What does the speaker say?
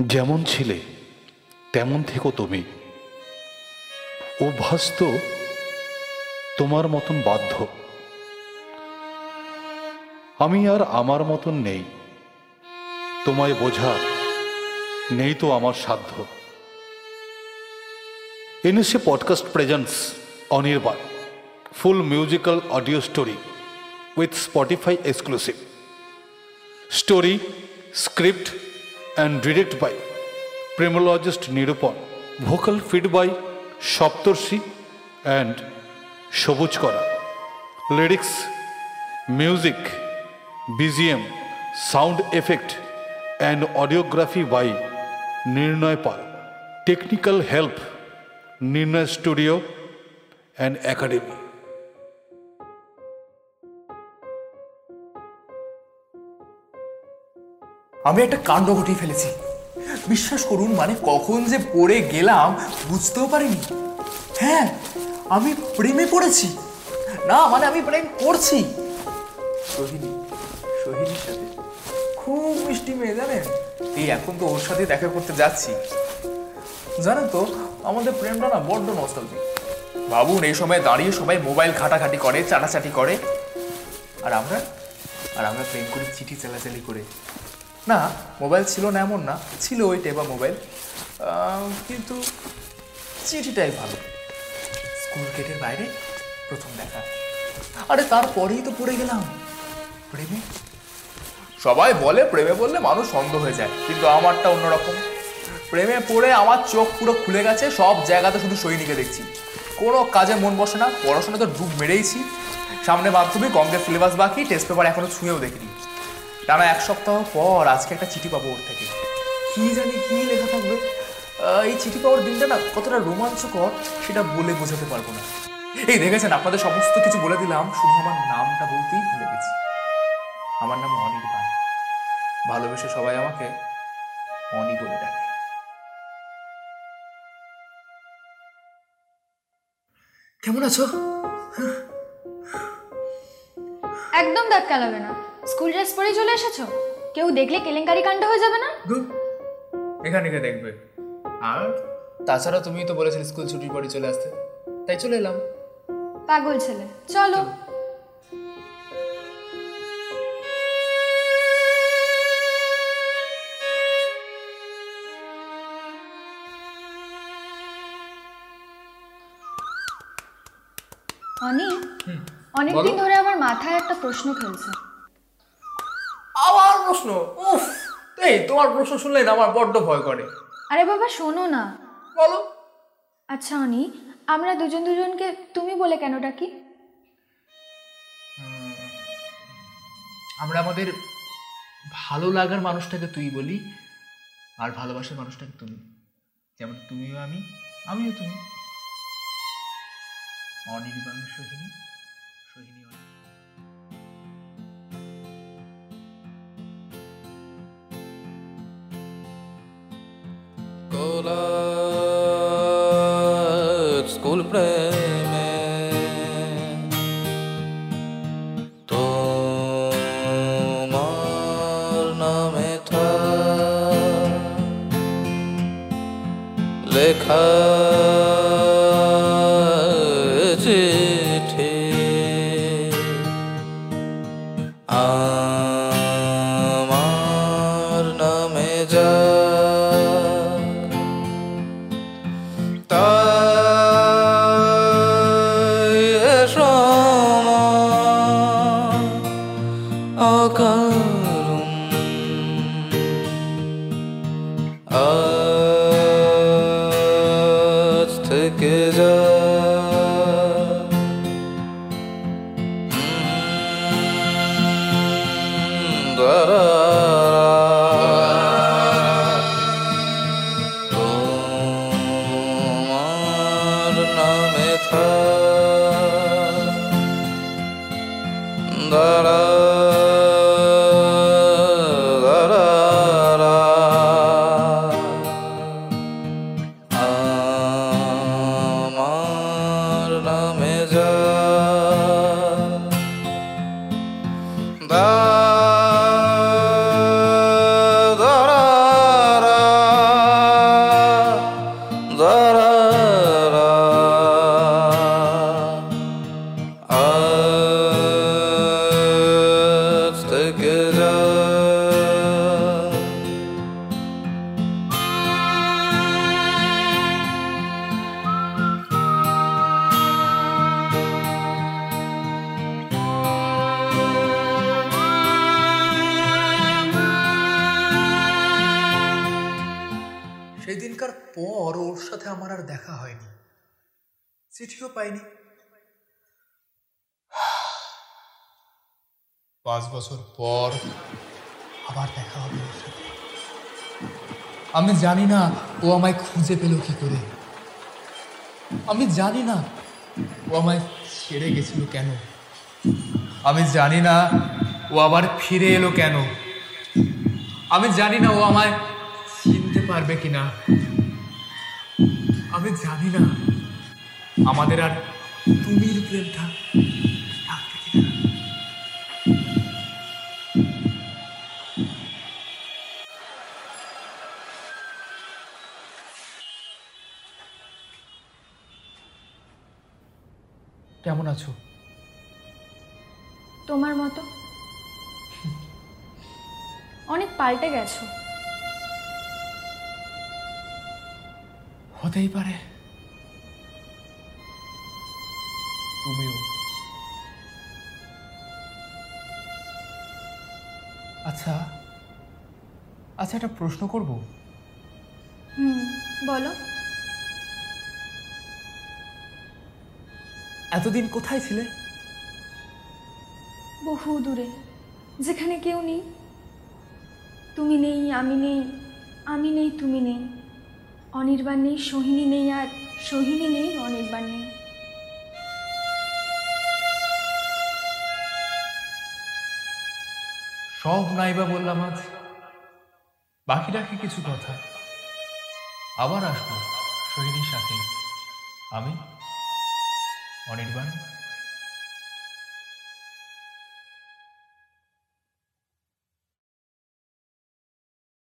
যেমন ছিলে, তেমন থেকো তুমি। অভ্যাস তো তোমার মতন বাধ্য। আমি আর আমার মতন নেই। তোমায় বোঝা নেই তো আমার সাধ্য। NSA podcast presents Anirban full musical audio story with Spotify exclusive story script and direct by প্রেমোলজিস্ট Nirupan vocal feed by Saptarshi and Sabuj করা lyrics music BGM sound effect and audiography by Nirnoy Pal technical help Nirnoy studio and academy আমি একটা কাণ্ড ঘটিয়ে ফেলেছি। বিশ্বাস করুন মানে কখন যে পড়ে গেলাম বুঝতেও পারিনি। হ্যাঁ আমি প্রেমে পড়েছি। না মানে আমি প্রেম করছি। সোহিনী, সোহিনীর সাথে খুব মিষ্টি মেয়ে, জানেন? এই এখন তো ওর সাথে দেখা করতে যাচ্ছি। জানেন তো, আমাদের প্রেমটা না বড্ড নস্টালজিক ভাবুন, এই সময় দাঁড়িয়ে সবাই মোবাইল ঘাটাঘাটি করে চাটাচাটি করে। আর আমরা আর আমরা প্রেম করি চিঠি চালাচালি করে। না মোবাইল ছিল না এমন না, ছিল ওই টেবা মোবাইল কিন্তু চিঠিটাই ভালো। স্কুল গেটের বাইরে প্রথম দেখা। আরে তারপরেই তো পড়ে গেলাম। প্রেমে সবাই বলে, প্রেমে বললে মানুষ অন্ধ হয়ে যায়, কিন্তু আমারটা অন্যরকম। প্রেমে পড়ে আমার চোখ পুরো খুলে গেছে, সব জায়গাতে শুধু সৈনিকে দেখছি। কোনো কাজে মন বসে না পড়াশোনা তো ডুব মেরেইছি। সামনে মাধ্যমিক অঙ্কের সিলেবাস বাকি টেস্ট পেপার এখনও ছুঁয়েও দেখিনি। টানা এক সপ্তাহ পর আজকে একটা চিঠি পাবো ওর থেকে। কি জানি কি লেখা থাকবে। এই চিঠি পাওয়ার দিনটা না কতটা রোমাঞ্চকর, সেটা বলে বোঝাতে পারব না। এই দেখেছেন, আপনাদের সমস্ত কিছু বলে দিলাম, শুধু আমার নামটা বলতেই ভুলে গেছি। আমার নাম অনির্বাণ ভালোবেসে সবাই আমাকে অনি বলে ডাকে। কেমন আছো? একদম দাঁত কালাবে না। স্কুল ড্রেস পরে চলে এসেছ? কেউ দেখলে কেলেঙ্কারি কাণ্ড হয়ে যাবে না? ধুর, এখানে কে দেখবে। আর তাছাড়া তুমি তো বলেছিলে স্কুল ছুটির পরে চলে আসতে। তাই চলে এলাম। পাগল ছেলে চলো। অনি অনেকদিন ধরে আমার মাথায় একটা প্রশ্ন খেলছে। প্রশ্ন। উফ এই তোমার প্রশ্ন শুনলে না আমার বড্ড ভয় করে। আরে বাবা শোনো না। বলো। আচ্ছা অনি আমরা দুজন দুজনকে তুমি বলে কেন ডাকি? আমরা আমাদের ভালো লাগার মানুষটাকে তুই বলি আর ভালোবাসার মানুষটাকে তুমি। যেমন তুমিও আমি আমিও তুমি। অনির্বাণ সোহিনী সোহিনী অনি কোলার স্কুল প্রেমে তোমার নামে থা লেখা Bye. সাথে আমার আর দেখা হয়নি। চিঠিও পাইনি। পাঁচ বছর পর আবার দেখা হবে। আমি জানি না ও আমায় খুঁজে পেল কি করে। আমি জানি না ও আমায় ছেড়ে গেছিল কেন। আমি জানি না ও আবার ফিরে এলো কেন। আমি জানি না ও আমায় চিনতে পারবে কিনা। আমি জানি না। আমাদের আর তুমির প্রেমটা কেমন আছো? তোমার মতো। অনেক পাল্টে গেছো। হতেই পারে। তুমিও। আচ্ছা আচ্ছা একটা প্রশ্ন করব? হুম বলো। এতদিন কোথায় ছিলে? বহু দূরে। যেখানে কেউ নেই। তুমি নেই আমি নেই আমি নেই তুমি নেই। অনির্বাণ নেই সোহিনী নেই আর সোহিনী নেই অনির্বাণ। নেই সব নাইবা বললাম আজ। বাকি রাখি কিছু কথা। আবার আসব সোহিনীর সাথে। আমি, অনির্বাণ।